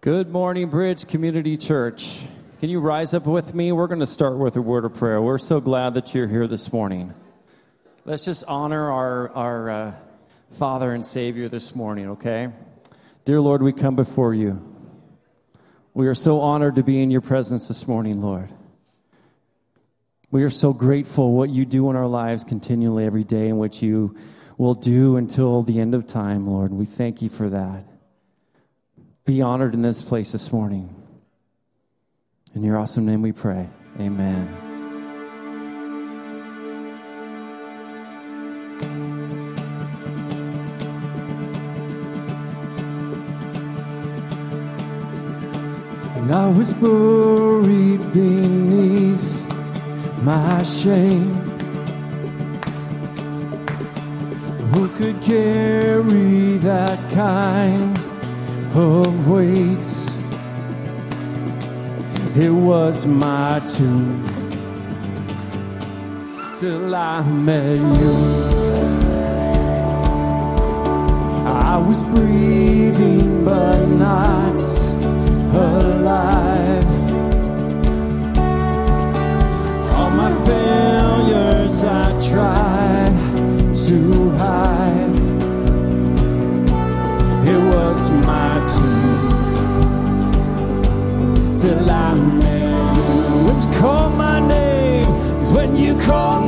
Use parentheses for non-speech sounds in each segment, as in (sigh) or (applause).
Good morning, Bridge Community Church. Can you rise up with me? We're going to start with a word of prayer. We're so glad that you're here this morning. Let's just honor our, our uh, Father and Savior this morning, okay? Dear Lord, we come before you. We are so honored to be in your presence this morning, Lord. We are so grateful what you do in our lives continually every day and what you will do until the end of time, Lord. We thank you for that. Be honored in this place this morning. In your awesome name we pray. Amen. And I was buried beneath my shame. Who could carry that kind of weight? It was my tomb till I met you. I was breathing but not alive. All my failures I tried my tomb till I met you. When you call my name, 'cause when you call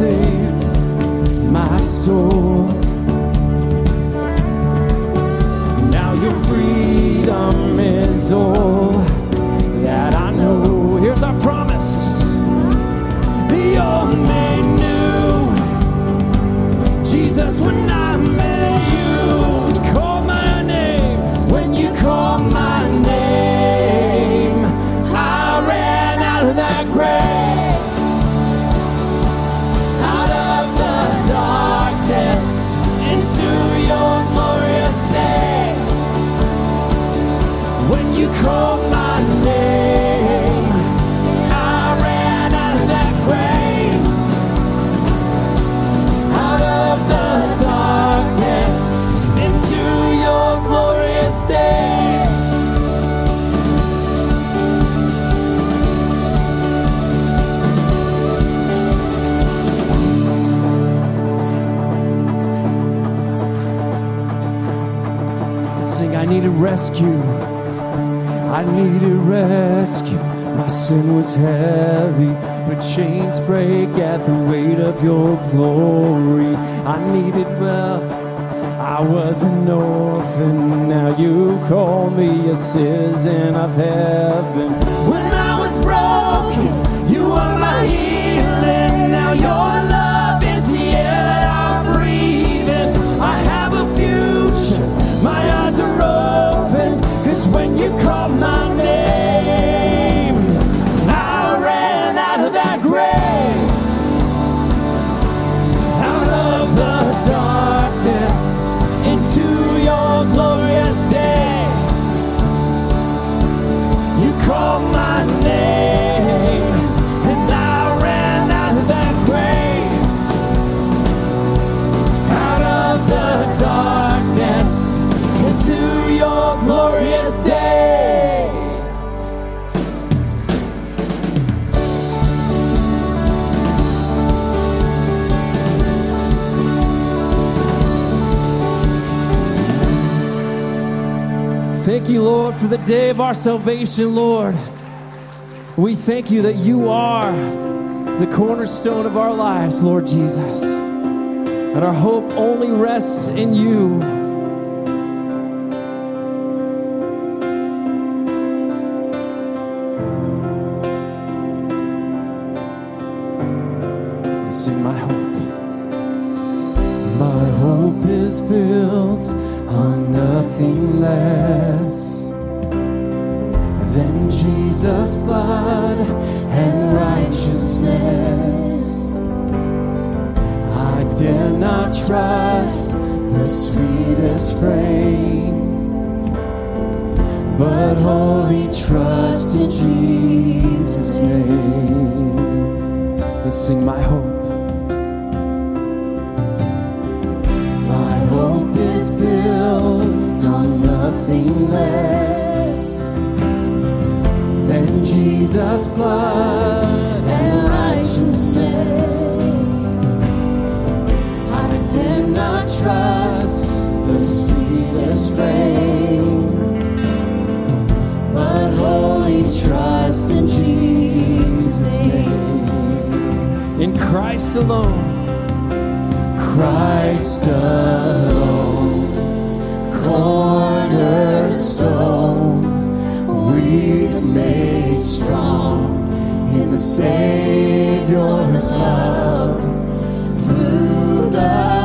my soul. Now your freedom is all rescue. I needed rescue. My sin was heavy, but chains break at the weight of your glory. I needed well. I was an orphan, now you call me a citizen of heaven. When I was broken, you are my healing. Now your love when you call my name, the day of our salvation, Lord. We thank you that you are the cornerstone of our lives, Lord Jesus. And our hope only rests in you. my hope. My hope is built on nothing less Jesus' blood and righteousness. I dare not trust the sweetest frame, but wholly trust in Jesus' name. And sing my hope. My hope is built on nothing less Jesus' blood and righteousness. I dare not trust the sweetest frame, but wholly trust in Jesus' name. In Christ alone, Christ alone, strong in the Savior's love. Through the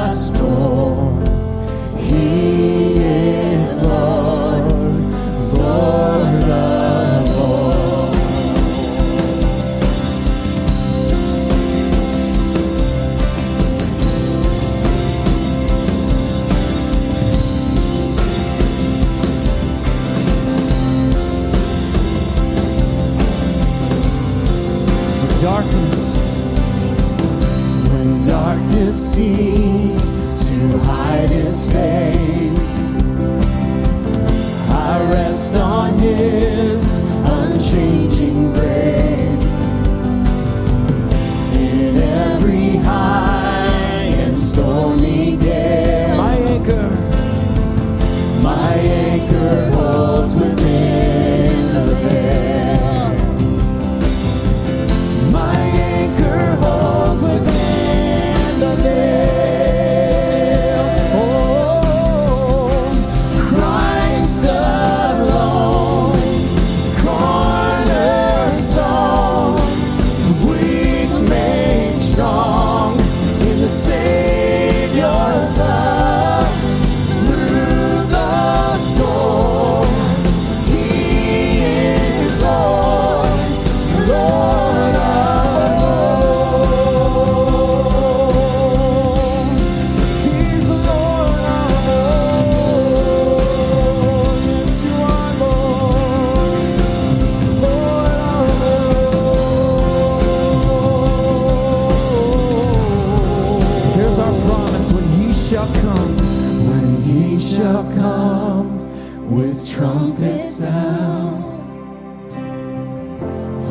with trumpet sound.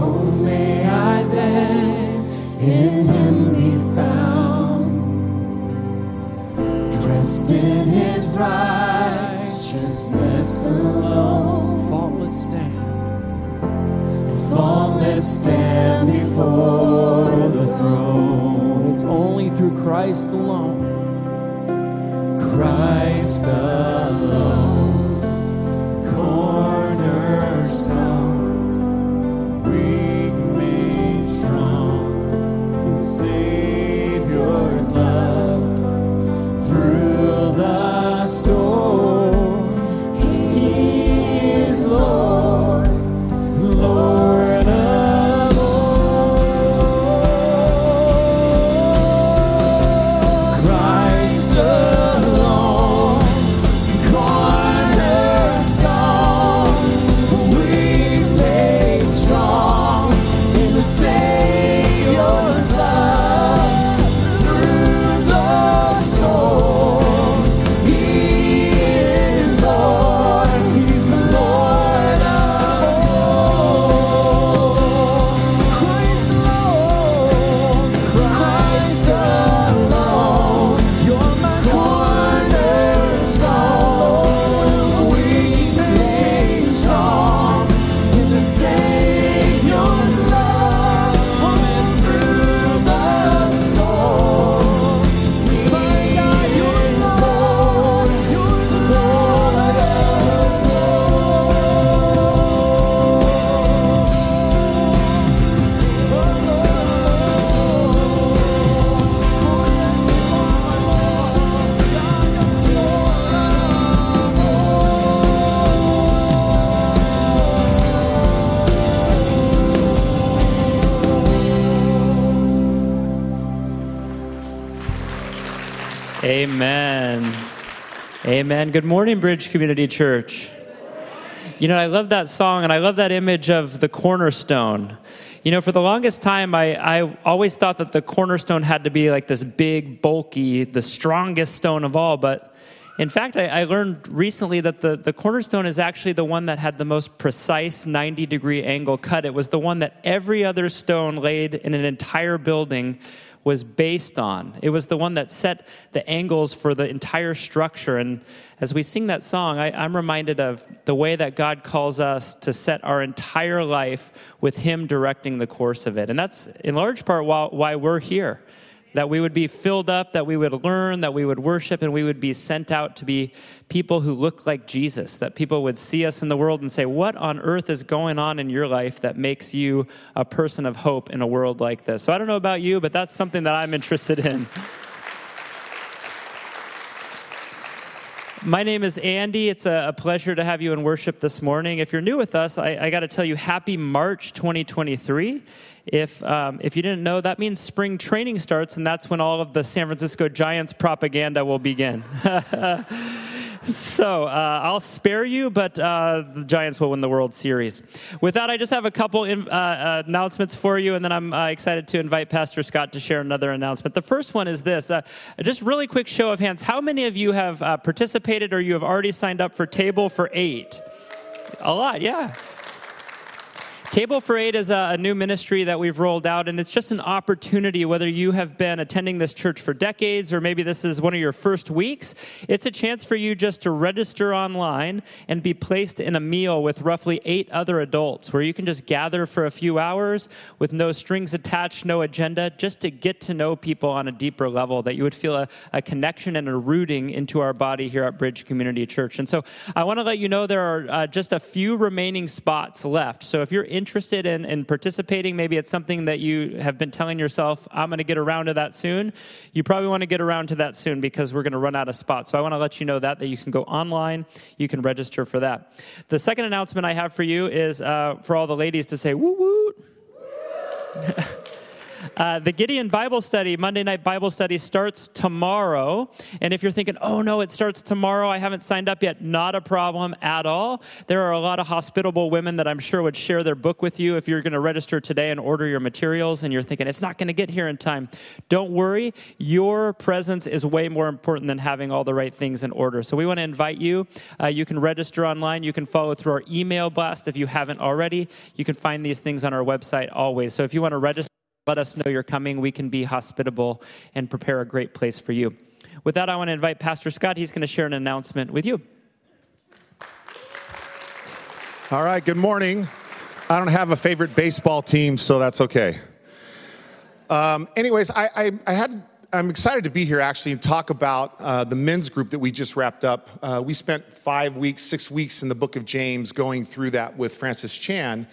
Oh, may I then in him be found, dressed in his righteousness alone, faultless stand, faultless stand before the throne. It's only through Christ alone. Christ alone, cornerstone Amen. Amen. Good morning, Bridge Community Church. You know, I love that song and I love that image of the cornerstone. You know, for the longest time, I, I always thought that the cornerstone had to be like this big, bulky, the strongest stone of all. But in fact, I, I learned recently that the, the cornerstone is actually the one that had the most precise 90 degree angle cut. It was the one that every other stone laid in an entire building was based on. It was the one that set the angles for the entire structure. And as we sing that song, I, am reminded of the way that God calls us to set our entire life with Him directing the course of it. And that's in large part why, why we're here that we would be filled up, that we would learn, that we would worship, and we would be sent out to be people who look like Jesus, that people would see us in the world and say, What on earth is going on in your life that makes you a person of hope in a world like this? So I don't know about you, but that's something that I'm interested in. (laughs) My name is Andy. It's a, pleasure to have you in worship this morning. If you're new with us, I, I got to tell you, happy March 2023. If, um, if you didn't know, that means spring training starts, and that's when all of the San Francisco Giants propaganda will begin. (laughs) so uh, I'll spare you, but uh, the Giants will win the World Series. With that, I just have a couple in, uh, uh announcements for you, and then I'm uh, excited to invite Pastor Scott to share another announcement. The first one is this uh, just really quick show of hands. How many of you have participated or you have already signed up for Table for Eight? A lot, yeah. Table for Eight is a, a, new ministry that we've rolled out, and it's just an opportunity, whether you have been attending this church for decades or maybe this is one of your first weeks, it's a chance for you just to register online and be placed in a meal with roughly eight other adults where you can just gather for a few hours with no strings attached, no agenda, just to get to know people on a deeper level, that you would feel a, a connection and a rooting into our body here at Bridge Community Church. And so I want to let you know there are uh, just a few remaining spots left. So if you're in interested in, in participating, maybe it's something that you have been telling yourself, I'm going to get around to that soon. You probably want to get around to that soon because we're going to run out of spots. So I want to let you know that, that you can go online, you can register for that. The second announcement I have for you is uh, for all the ladies to say, woo woo. (laughs) Uh, the Gideon Bible study, Monday night Bible study, starts tomorrow. And if you're thinking, oh no, it starts tomorrow, I haven't signed up yet, not a problem at all. There are a lot of hospitable women that I'm sure would share their book with you if you're going to register today and order your materials and you're thinking, it's not going to get here in time. Don't worry, your presence is way more important than having all the right things in order. So we want to invite you. Uh, you can register online, you can follow through our email blast if you haven't already. You can find these things on our website always. So if you want to register, let us know you're coming. We can be hospitable and prepare a great place for you. With that, I want to invite Pastor Scott. He's going to share an announcement with you. All right, good morning. I don't have a favorite baseball team, so that's okay. Um, anyways, I, I, I, had, I'm excited to be here actually and talk about uh, the men's group that we just wrapped up. Uh, we spent five weeks, six weeks in the book of James going through that with Francis Chan.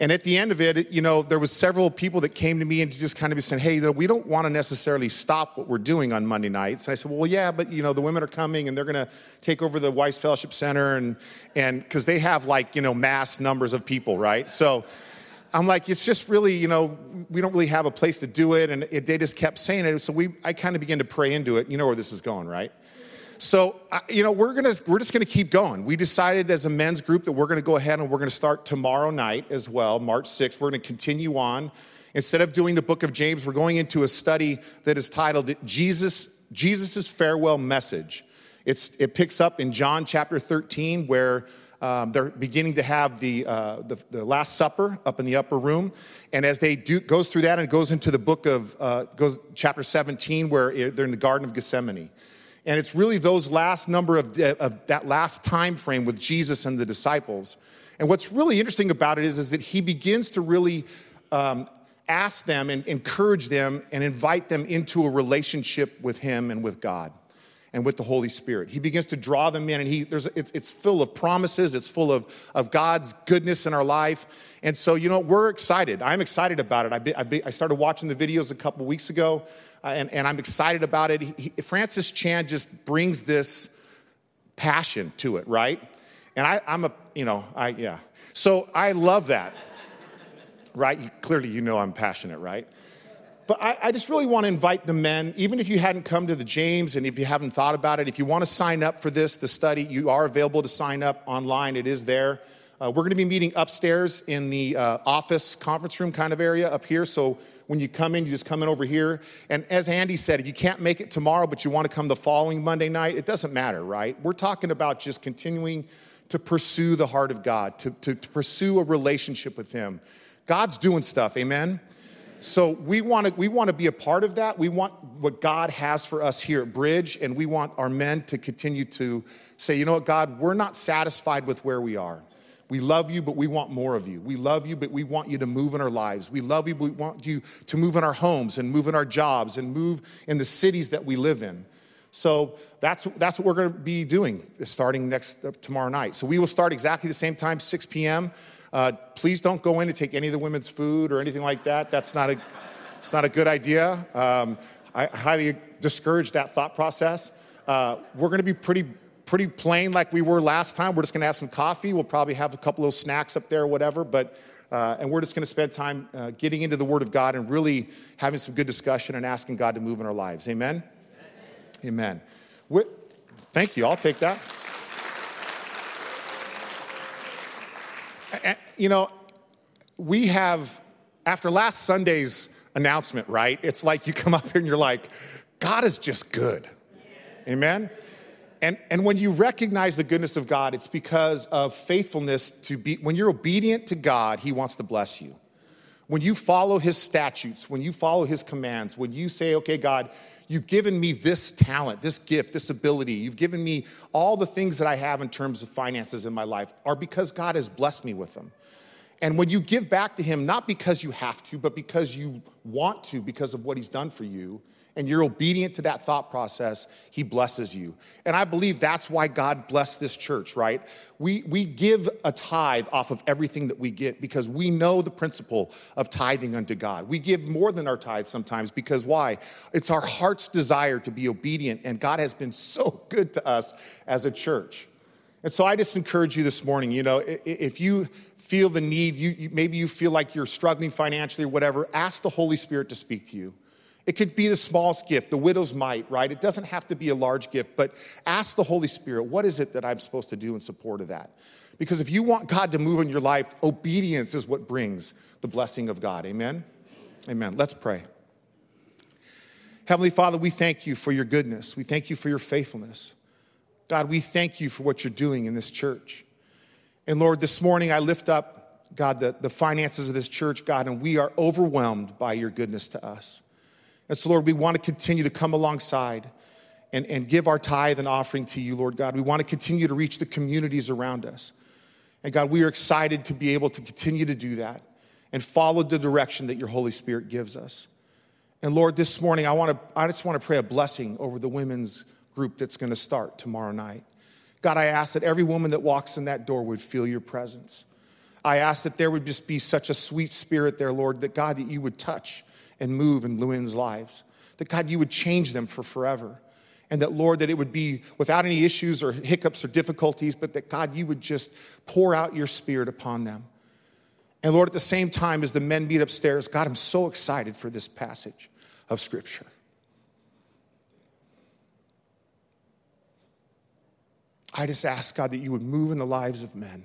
And at the end of it, you know, there was several people that came to me and just kind of said, hey, we don't want to necessarily stop what we're doing on Monday nights. And I said, well, yeah, but, you know, the women are coming and they're going to take over the Weiss Fellowship Center and, and, because they have like, you know, mass numbers of people, right? So I'm like, it's just really, you know, we don't really have a place to do it. And it, they just kept saying it. So we, I kind of began to pray into it. You know where this is going, right? So, you know, we're gonna we're just gonna keep going. We decided as a men's group that we're gonna go ahead and we're gonna start tomorrow night as well, March 6th. We're gonna continue on. Instead of doing the book of James, we're going into a study that is titled Jesus Jesus's farewell message. It's, it picks up in John chapter 13, where um, they're beginning to have the, uh, the, the, Last Supper up in the upper room. And as they do, goes through that and it goes into the book of, uh, goes chapter 17, where they're in the Garden of Gethsemane. And it's really those last number of, of that last time frame with Jesus and the disciples. And what's really interesting about it is, is that he begins to really um, ask them and encourage them and invite them into a relationship with him and with God and with the Holy Spirit. He begins to draw them in, and he, there's, it's, it's full of promises, it's full of, of God's goodness in our life. And so, you know, we're excited. I'm excited about it. I, be, I, be, I started watching the videos a couple weeks ago, uh, and, and I'm excited about it. He, Francis Chan just brings this passion to it, right? And I, I'm a, you know, I, yeah. So I love that, (laughs) right? You, Clearly, you know I'm passionate, right? But I, I, just really want to invite the men, even if you hadn't come to the James and if you haven't thought about it, if you want to sign up for this, the study, you are available to sign up online. It is there. Uh, we're going to be meeting upstairs in the uh, office conference room kind of area up here. So when you come in, you just come in over here. And as Andy said, if you can't make it tomorrow, but you want to come the following Monday night, it doesn't matter, right? We're talking about just continuing to pursue the heart of God, to, to, to pursue a relationship with Him. God's doing stuff, amen? So we want to we want to be a part of that. We want what God has for us here at Bridge, and we want our men to continue to say, you know what, God, we're not satisfied with where we are. We love you, but we want more of you. We love you, but we want you to move in our lives. We love you, but we want you to move in our homes and move in our jobs and move in the cities that we live in. So that's, that's what we're going to be doing starting next uh, tomorrow night. So we will start exactly the same time, 6 p.m. Uh, please don't go in and take any of the women's food or anything like that. That's not a, it's not a good idea. Um, I highly discourage that thought process. Uh, we're going to be pretty, pretty plain like we were last time. We're just going to have some coffee. We'll probably have a couple of snacks up there or whatever. But uh, and we're just going to spend time uh, getting into the Word of God and really having some good discussion and asking God to move in our lives. Amen. Amen. Amen. Thank you. I'll take that. You know, we have, after last Sunday's announcement, right? It's like you come up here and you're like, God is just good. Amen? And, and when you recognize the goodness of God, it's because of faithfulness to be, when you're obedient to God, He wants to bless you. When you follow His statutes, when you follow His commands, when you say, okay, God, you've given me this talent, this gift, this ability, you've given me all the things that I have in terms of finances in my life, are because God has blessed me with them. And when you give back to Him, not because you have to, but because you want to, because of what He's done for you, and you're obedient to that thought process, He blesses you. And I believe that's why God blessed this church, right? We, we give a tithe off of everything that we get because we know the principle of tithing unto God. We give more than our tithe sometimes because why? It's our heart's desire to be obedient, and God has been so (laughs) good to us as a church. And so I just encourage you this morning, you know, if you feel the need, you, you, maybe you feel like you're struggling financially or whatever, ask the Holy Spirit to speak to you. It could be the smallest gift, the widow's mite, right? It doesn't have to be a large gift, but ask the Holy Spirit, what is it that I'm supposed to do in support of that? Because if you want God to move in your life, obedience is what brings the blessing of God. Amen? Amen. Let's pray. Heavenly Father, we thank you for your goodness. We thank you for your faithfulness. God, we thank you for what you're doing in this church. And Lord, this morning I lift up, God, the, the finances of this church, God, and we are overwhelmed by your goodness to us. And so, Lord, we want to continue to come alongside and, and give our tithe and offering to you, Lord God. We want to continue to reach the communities around us. And God, we are excited to be able to continue to do that and follow the direction that your Holy Spirit gives us. And Lord, this morning, I, want to, I just want to pray a blessing over the women's group that's going to start tomorrow night. God, I ask that every woman that walks in that door would feel your presence. I ask that there would just be such a sweet spirit there, Lord, that God, that you would touch and move in Lewin's lives. That God, you would change them for forever. And that, Lord, that it would be without any issues or hiccups or difficulties, but that, God, you would just pour out your spirit upon them. And Lord, at the same time, as the men meet upstairs, God, I'm so excited for this passage of Scripture. I just ask, God, that you would move in the lives of men.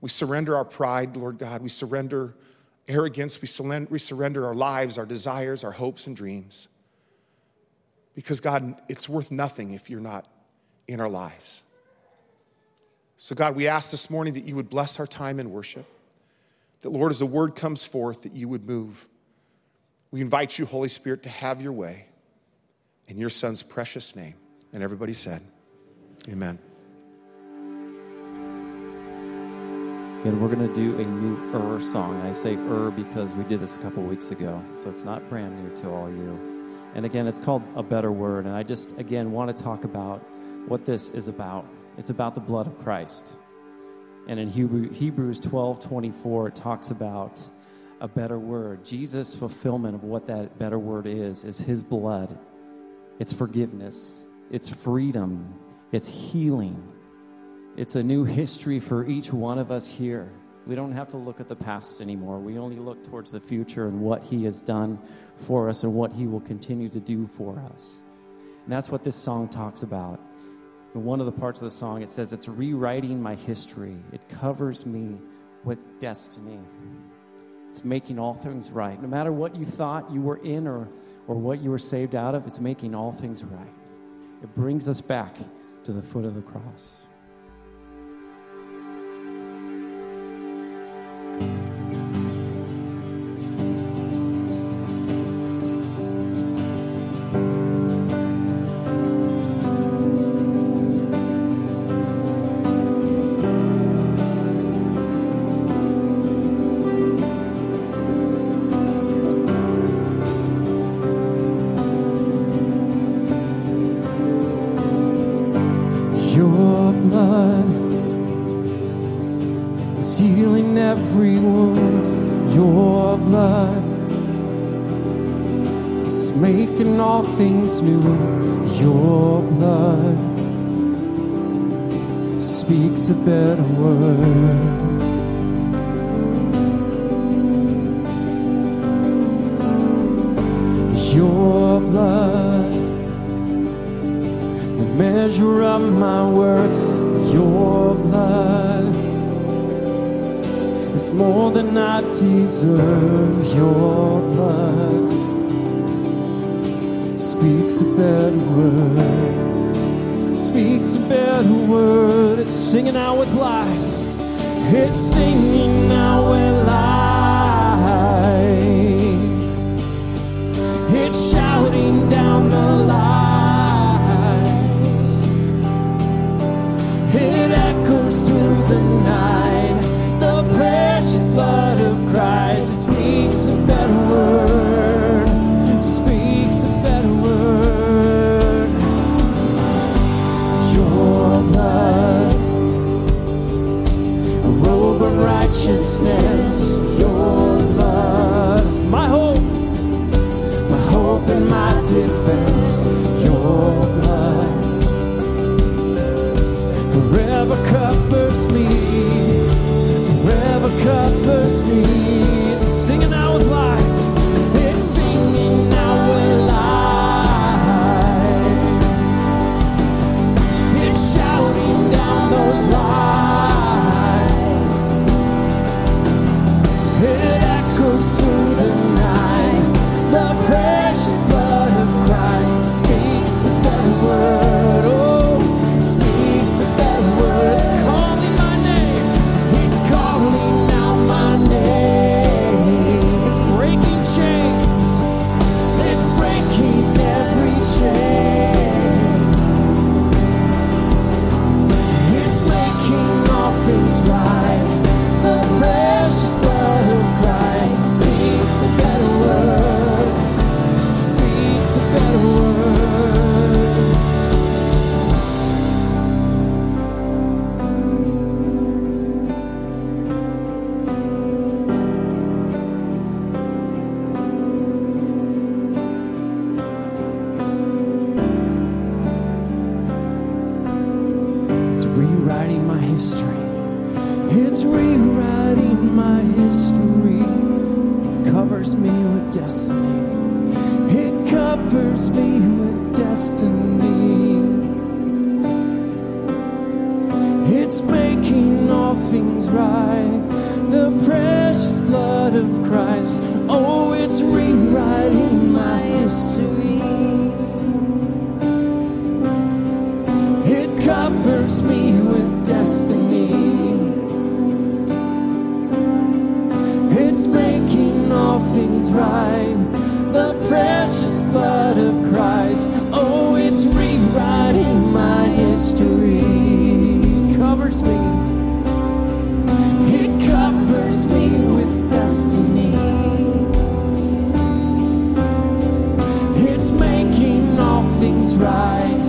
We surrender our pride, Lord God. We surrender arrogance. We surrender, our lives, our desires, our hopes, and dreams. Because, God, it's worth nothing if you're not in our lives. So, God, we ask this morning that you would bless our time in worship. That, Lord, as the word comes forth, that you would move. We invite you, Holy Spirit, to have your way in your Son's precious name. And everybody said, Amen. And we're going to do a new Er song. I say Er because we did this a couple weeks ago, so it's not brand new to all you. And again, it's called A Better Word. And I just, again, want to talk about what this is about. It's about the blood of Christ. And in Hebrew, Hebrews 12 24, it talks about a better word. Jesus' fulfillment of what that better word is, is his blood. It's forgiveness, it's freedom, it's healing. It's a new history for each one of us here. We don't have to look at the past anymore. We only look towards the future and what He has done for us and what He will continue to do for us. And that's what this song talks about. In one of the parts of the song, it says, It's rewriting my history, it covers me with destiny. It's making all things right. No matter what you thought you were in or, or what you were saved out of, it's making all things right. It brings us back to the foot of the cross. Speaks a better word. Your blood the measure of my worth, your blood is more than I deserve. Your blood speaks a better word, speaks a better word. It's singing out with life, it's singing out with life. Righteousness. Your blood, my hope my hope and my defense, your blood forever covers me, forever covers me. It's making all things right. The precious blood of Christ. Oh, it's rewriting my history. Covers me. It covers me with destiny. It's making all things right.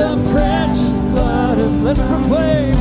The precious blood of let's proclaim.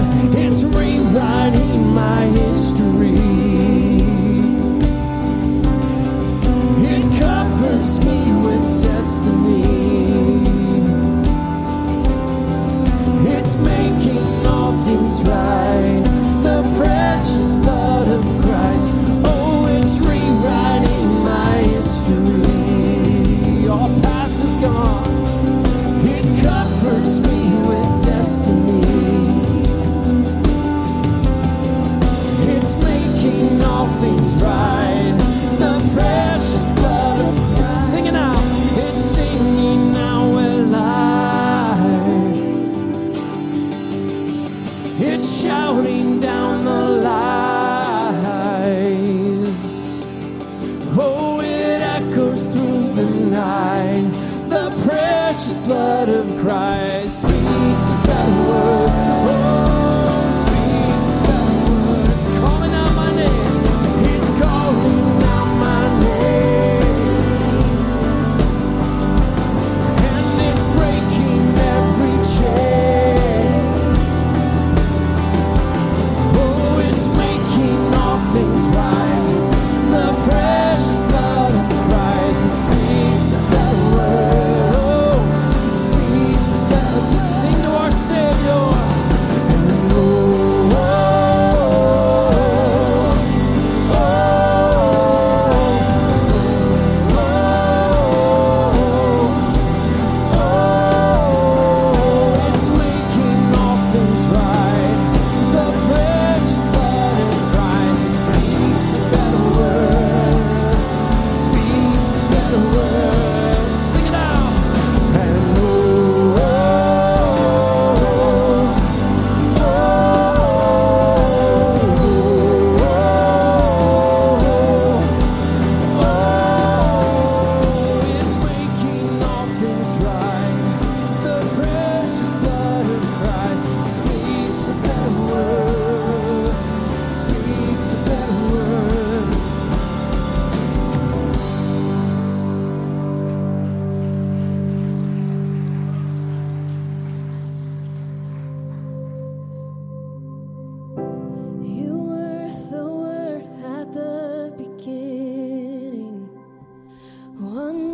One